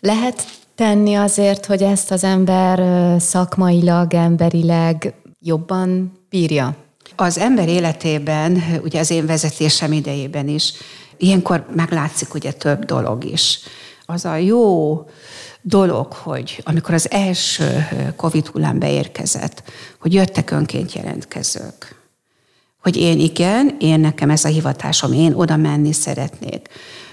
Lehet tenni azért, hogy ezt az ember szakmailag, emberileg jobban bírja? Az ember életében, ugye az én vezetésem idejében is, ilyenkor meglátszik ugye több dolog is. Az a jó dolog, hogy amikor az első Covid hullám beérkezett, hogy jöttek önként jelentkezők. Hogy én igen, én nekem ez a hivatásom, én oda menni szeretnék.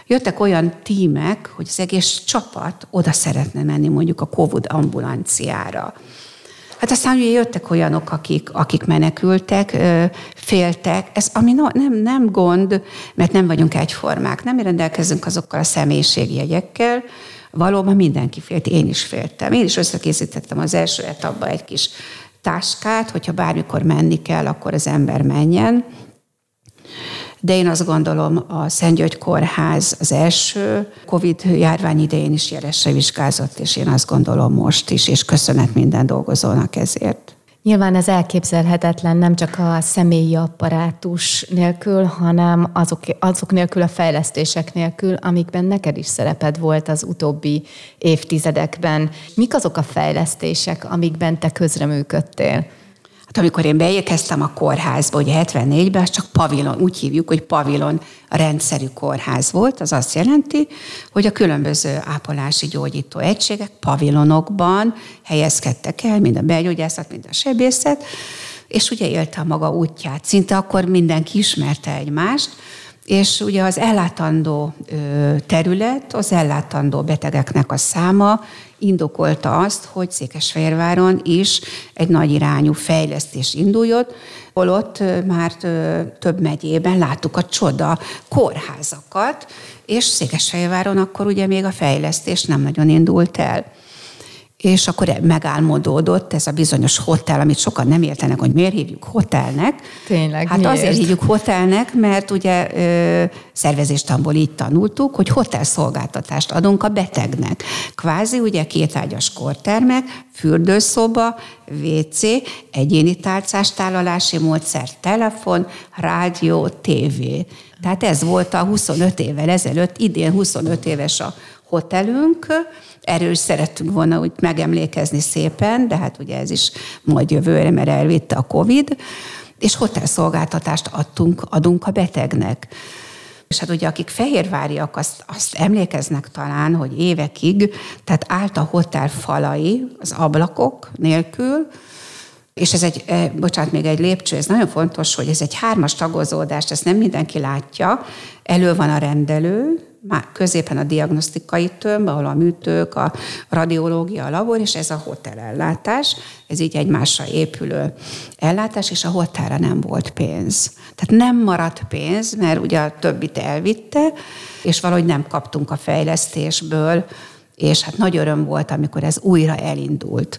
Jöttek olyan tímek, hogy az egész csapat oda szeretne menni mondjuk a Covid ambulanciára. Hát aztán ugye jöttek olyanok, akik, akik menekültek, féltek. Ez ami no, nem, nem gond, mert nem vagyunk egyformák, nem rendelkezünk azokkal a személyiségjegyekkel, valóban mindenki félt, én is féltem. Én is összekészítettem az első etapban egy kis táskát, hogyha bármikor menni kell, akkor az ember menjen de én azt gondolom, a Szent György Kórház az első Covid járvány idején is jelesre vizsgázott, és én azt gondolom most is, és köszönet minden dolgozónak ezért. Nyilván ez elképzelhetetlen nem csak a személyi apparátus nélkül, hanem azok, azok nélkül a fejlesztések nélkül, amikben neked is szereped volt az utóbbi évtizedekben. Mik azok a fejlesztések, amikben te közreműködtél? Amikor én beérkeztem a kórházba, ugye 74-ben, az csak pavilon, úgy hívjuk, hogy pavilon rendszerű kórház volt, az azt jelenti, hogy a különböző ápolási gyógyító egységek pavilonokban helyezkedtek el, mind a belgyógyászat, mind a sebészet, és ugye élte a maga útját. Szinte akkor mindenki ismerte egymást, és ugye az ellátandó terület, az ellátandó betegeknek a száma indokolta azt, hogy Székesfehérváron is egy nagy irányú fejlesztés induljon, holott már több megyében láttuk a csoda kórházakat, és Székesfehérváron akkor ugye még a fejlesztés nem nagyon indult el. És akkor megálmodódott ez a bizonyos hotel, amit sokan nem értenek, hogy miért hívjuk hotelnek. Tényleg, Hát miért? azért hívjuk hotelnek, mert ugye ö, szervezéstamból így tanultuk, hogy hotelszolgáltatást adunk a betegnek. Kvázi ugye kétágyas kortermek, fürdőszoba, WC, egyéni tálcás tálalási módszer, telefon, rádió, tévé. Tehát ez volt a 25 évvel ezelőtt, idén 25 éves a hotelünk, erről is szerettünk volna úgy megemlékezni szépen, de hát ugye ez is majd jövőre, mert elvitte a Covid, és hotelszolgáltatást adtunk, adunk a betegnek. És hát ugye akik fehérváriak, azt, azt emlékeznek talán, hogy évekig, tehát állt a hotel falai, az ablakok nélkül, és ez egy, eh, bocsánat, még egy lépcső, ez nagyon fontos, hogy ez egy hármas tagozódás, ezt nem mindenki látja. Elő van a rendelő, középen a diagnosztikai tömb, ahol a műtők, a radiológia, a labor, és ez a hotelellátás. Ez így egymásra épülő ellátás, és a hotelra nem volt pénz. Tehát nem maradt pénz, mert ugye a többit elvitte, és valahogy nem kaptunk a fejlesztésből, és hát nagy öröm volt, amikor ez újra elindult.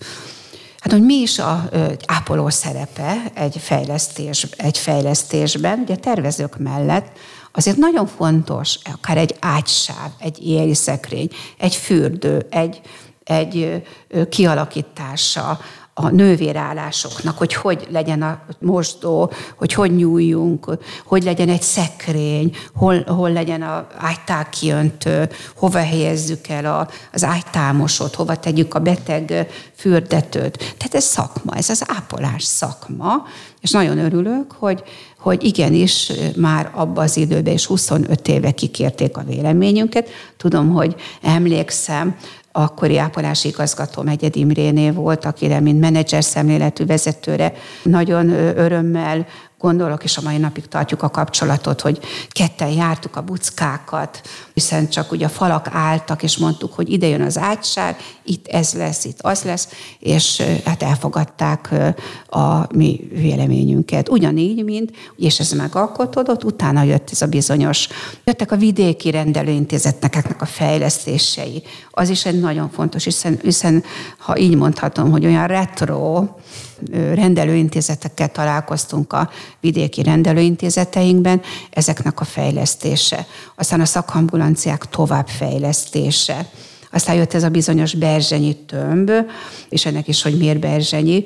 Hát, hogy mi is a ápoló szerepe egy, fejlesztés, egy fejlesztésben, ugye tervezők mellett azért nagyon fontos, akár egy ágysáv, egy éjjeli szekrény, egy fürdő, egy, egy kialakítása, a nővérállásoknak, hogy hogy legyen a mosdó, hogy hogy nyúljunk, hogy legyen egy szekrény, hol, hol legyen a ágytál kiöntő, hova helyezzük el a, az ágytámosot, hova tegyük a beteg fürdetőt. Tehát ez szakma, ez az ápolás szakma, és nagyon örülök, hogy, hogy igenis már abban az időben is 25 éve kikérték a véleményünket. Tudom, hogy emlékszem, akkori ápolási igazgató Egyed Imréné volt, akire, mint menedzser szemléletű vezetőre nagyon örömmel gondolok, és a mai napig tartjuk a kapcsolatot, hogy ketten jártuk a buckákat, hiszen csak ugye a falak álltak, és mondtuk, hogy ide jön az ágysár, itt ez lesz, itt az lesz, és hát elfogadták a mi véleményünket. Ugyanígy, mint, és ez megalkotódott, utána jött ez a bizonyos, jöttek a vidéki rendelőintézetnek a fejlesztései. Az is egy nagyon fontos, hiszen, hiszen ha így mondhatom, hogy olyan retro, rendelőintézetekkel találkoztunk a vidéki rendelőintézeteinkben, ezeknek a fejlesztése. Aztán a szakambulanciák továbbfejlesztése. Aztán jött ez a bizonyos berzsenyi tömb, és ennek is, hogy miért berzsenyi,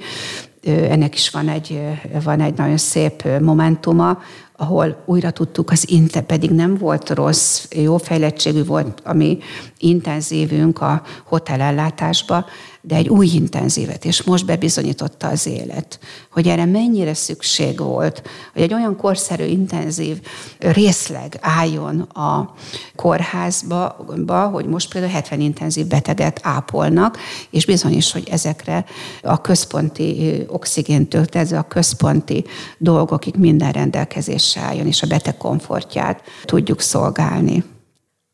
ennek is van egy, van egy nagyon szép momentuma, ahol újra tudtuk, az inte pedig nem volt rossz, jó fejlettségű volt a mi intenzívünk a hotelellátásba, de egy új intenzívet, és most bebizonyította az élet, hogy erre mennyire szükség volt, hogy egy olyan korszerű intenzív részleg álljon a kórházba, hogy most például 70 intenzív beteget ápolnak, és bizony is, hogy ezekre a központi oxigéntöltező, a központi dolgokig minden rendelkezésre álljon, és a beteg komfortját tudjuk szolgálni.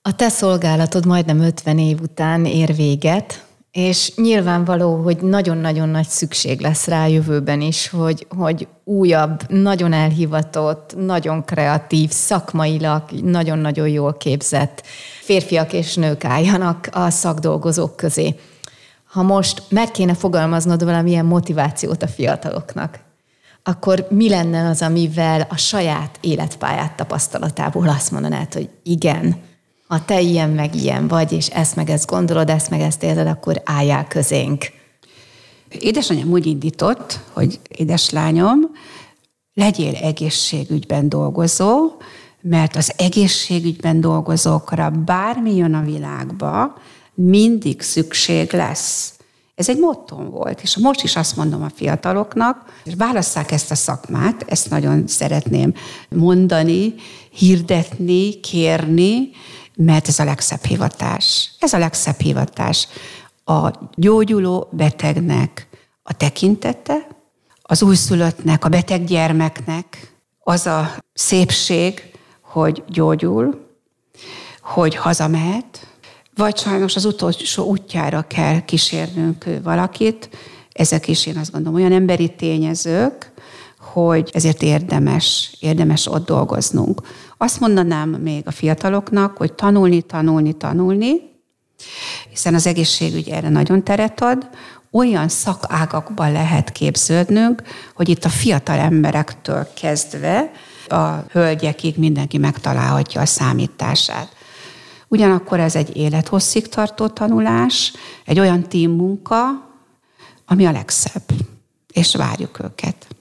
A te szolgálatod majdnem 50 év után ér véget, és nyilvánvaló, hogy nagyon-nagyon nagy szükség lesz rá jövőben is, hogy, hogy újabb, nagyon elhivatott, nagyon kreatív, szakmailag nagyon-nagyon jól képzett férfiak és nők álljanak a szakdolgozók közé. Ha most meg kéne fogalmaznod valamilyen motivációt a fiataloknak, akkor mi lenne az, amivel a saját életpályát tapasztalatából azt mondanád, hogy igen, ha te ilyen meg ilyen vagy, és ezt meg ezt gondolod, ezt meg ezt érzed, akkor álljál közénk. Édesanyám úgy indított, hogy édeslányom, legyél egészségügyben dolgozó, mert az egészségügyben dolgozókra bármi jön a világba, mindig szükség lesz. Ez egy motton volt, és most is azt mondom a fiataloknak, és válasszák ezt a szakmát, ezt nagyon szeretném mondani, hirdetni, kérni, mert ez a legszebb hivatás. Ez a legszebb hivatás. A gyógyuló betegnek a tekintete, az újszülöttnek, a beteg gyermeknek az a szépség, hogy gyógyul, hogy hazamehet, vagy sajnos az utolsó útjára kell kísérnünk valakit. Ezek is én azt gondolom olyan emberi tényezők, hogy ezért érdemes, érdemes ott dolgoznunk. Azt mondanám még a fiataloknak, hogy tanulni, tanulni, tanulni, Hiszen az egészségügy erre nagyon teret ad, olyan szakágakban lehet képződnünk, hogy itt a fiatal emberektől kezdve a hölgyekig mindenki megtalálhatja a számítását. Ugyanakkor ez egy élethosszig tartó tanulás, egy olyan tímmunka, ami a legszebb, és várjuk őket.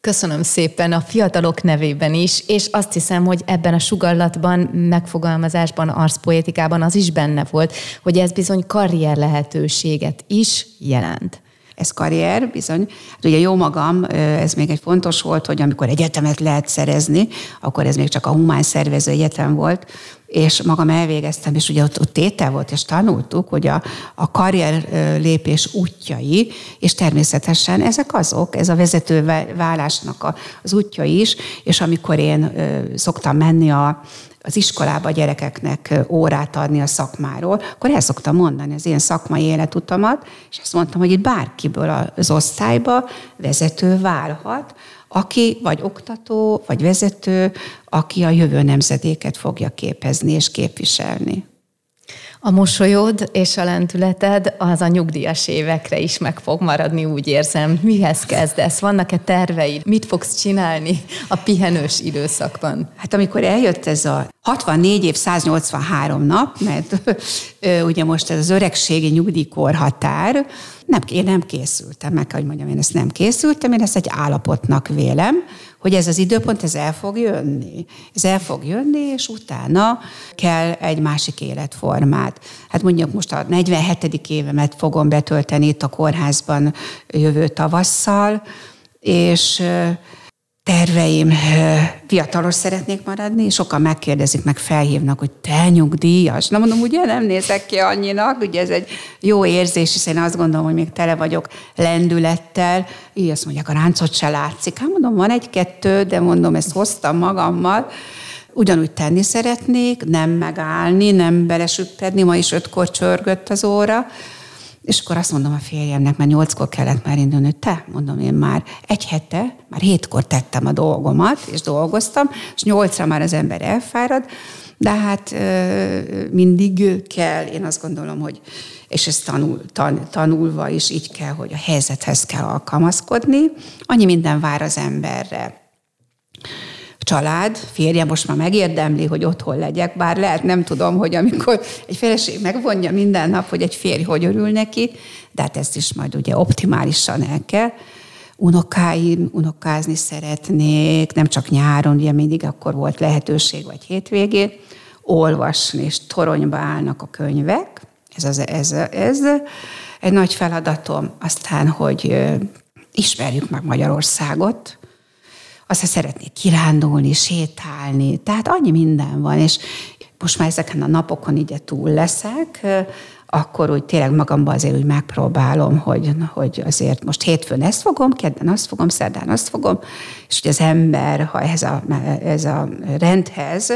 Köszönöm szépen a fiatalok nevében is, és azt hiszem, hogy ebben a sugallatban, megfogalmazásban, arszpoétikában az is benne volt, hogy ez bizony karrier lehetőséget is jelent ez karrier, bizony. Hát ugye jó magam, ez még egy fontos volt, hogy amikor egyetemet lehet szerezni, akkor ez még csak a humán szervező egyetem volt, és magam elvégeztem, és ugye ott, ott tétel volt, és tanultuk, hogy a, a karrier lépés útjai, és természetesen ezek azok, ez a vezető vállásnak a, az útja is, és amikor én szoktam menni a, az iskolába a gyerekeknek órát adni a szakmáról, akkor el szoktam mondani az én szakmai életutamat, és azt mondtam, hogy itt bárkiből az osztályba vezető válhat, aki vagy oktató, vagy vezető, aki a jövő nemzedéket fogja képezni és képviselni. A mosolyod és a lentületed az a nyugdíjas évekre is meg fog maradni, úgy érzem. Mihez kezdesz? Vannak-e terveid? Mit fogsz csinálni a pihenős időszakban? Hát amikor eljött ez a 64 év 183 nap, mert ugye most ez az öregségi nyugdíjkorhatár, nem, én nem készültem, meg hogy mondjam, én ezt nem készültem, én ezt egy állapotnak vélem, hogy ez az időpont, ez el fog jönni. Ez el fog jönni, és utána kell egy másik életformát. Hát mondjuk most a 47. évemet fogom betölteni itt a kórházban jövő tavasszal, és terveim, fiatalos szeretnék maradni, sokan megkérdezik, meg felhívnak, hogy te nyugdíjas. Na mondom, ugye nem nézek ki annyinak, ugye ez egy jó érzés, hiszen azt gondolom, hogy még tele vagyok lendülettel. Így azt mondják, a ráncot se látszik. Hát mondom, van egy-kettő, de mondom, ezt hoztam magammal. Ugyanúgy tenni szeretnék, nem megállni, nem belesüppedni, ma is ötkor csörgött az óra, és akkor azt mondom a férjemnek, mert nyolckor kellett már indulni, hogy te, mondom én már egy hete, már hétkor tettem a dolgomat, és dolgoztam, és nyolcra már az ember elfárad, de hát mindig kell, én azt gondolom, hogy és ezt tanul, tan, tanulva is így kell, hogy a helyzethez kell alkalmazkodni. Annyi minden vár az emberre család, férje most már megérdemli, hogy otthon legyek, bár lehet, nem tudom, hogy amikor egy feleség megvonja minden nap, hogy egy férj hogy örül neki, de hát ezt is majd ugye optimálisan el kell. Unokáim, unokázni szeretnék, nem csak nyáron, ugye mindig akkor volt lehetőség, vagy hétvégén, olvasni, és toronyba állnak a könyvek, ez, az, ez, ez egy nagy feladatom. Aztán, hogy ismerjük meg Magyarországot, aztán szeretnék kirándulni, sétálni, tehát annyi minden van, és most már ezeken a napokon így túl leszek, akkor úgy tényleg magamban azért úgy megpróbálom, hogy, hogy azért most hétfőn ezt fogom, kedden azt fogom, szerdán azt fogom, és hogy az ember, ha ehhez a, ez a rendhez,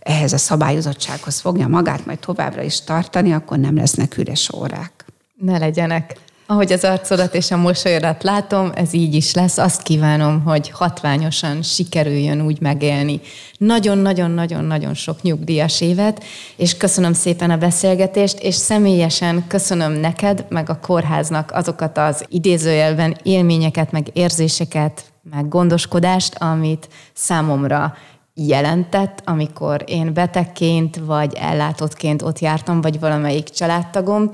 ehhez a szabályozottsághoz fogja magát majd továbbra is tartani, akkor nem lesznek üres órák. Ne legyenek. Ahogy az arcodat és a mosolyodat látom, ez így is lesz. Azt kívánom, hogy hatványosan sikerüljön úgy megélni. Nagyon-nagyon-nagyon-nagyon sok nyugdíjas évet, és köszönöm szépen a beszélgetést, és személyesen köszönöm neked, meg a kórháznak azokat az idézőjelben élményeket, meg érzéseket, meg gondoskodást, amit számomra jelentett, amikor én betegként vagy ellátottként ott jártam, vagy valamelyik családtagom.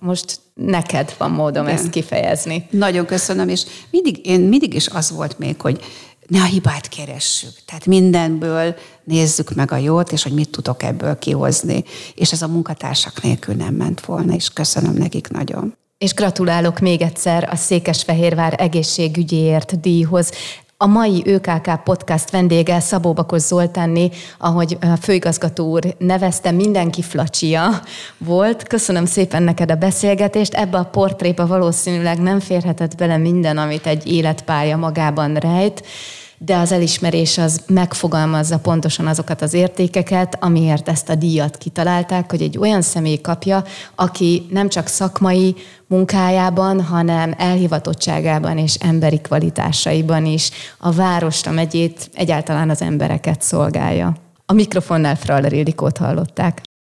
Most neked van módom Igen. ezt kifejezni. Nagyon köszönöm, és mindig, én mindig is az volt még, hogy ne a hibát keressük. Tehát mindenből nézzük meg a jót, és hogy mit tudok ebből kihozni. És ez a munkatársak nélkül nem ment volna, és köszönöm nekik nagyon. És gratulálok még egyszer a Székesfehérvár egészségügyéért díjhoz. A mai ÖKK podcast vendége Szabó Bakos Zoltánné, ahogy a főigazgató úr nevezte, mindenki flacsia volt. Köszönöm szépen neked a beszélgetést. Ebbe a portréba valószínűleg nem férhetett bele minden, amit egy életpálya magában rejt de az elismerés az megfogalmazza pontosan azokat az értékeket, amiért ezt a díjat kitalálták, hogy egy olyan személy kapja, aki nem csak szakmai munkájában, hanem elhivatottságában és emberi kvalitásaiban is a várost, a megyét, egyáltalán az embereket szolgálja. A mikrofonnál Fraller Ildikót hallották.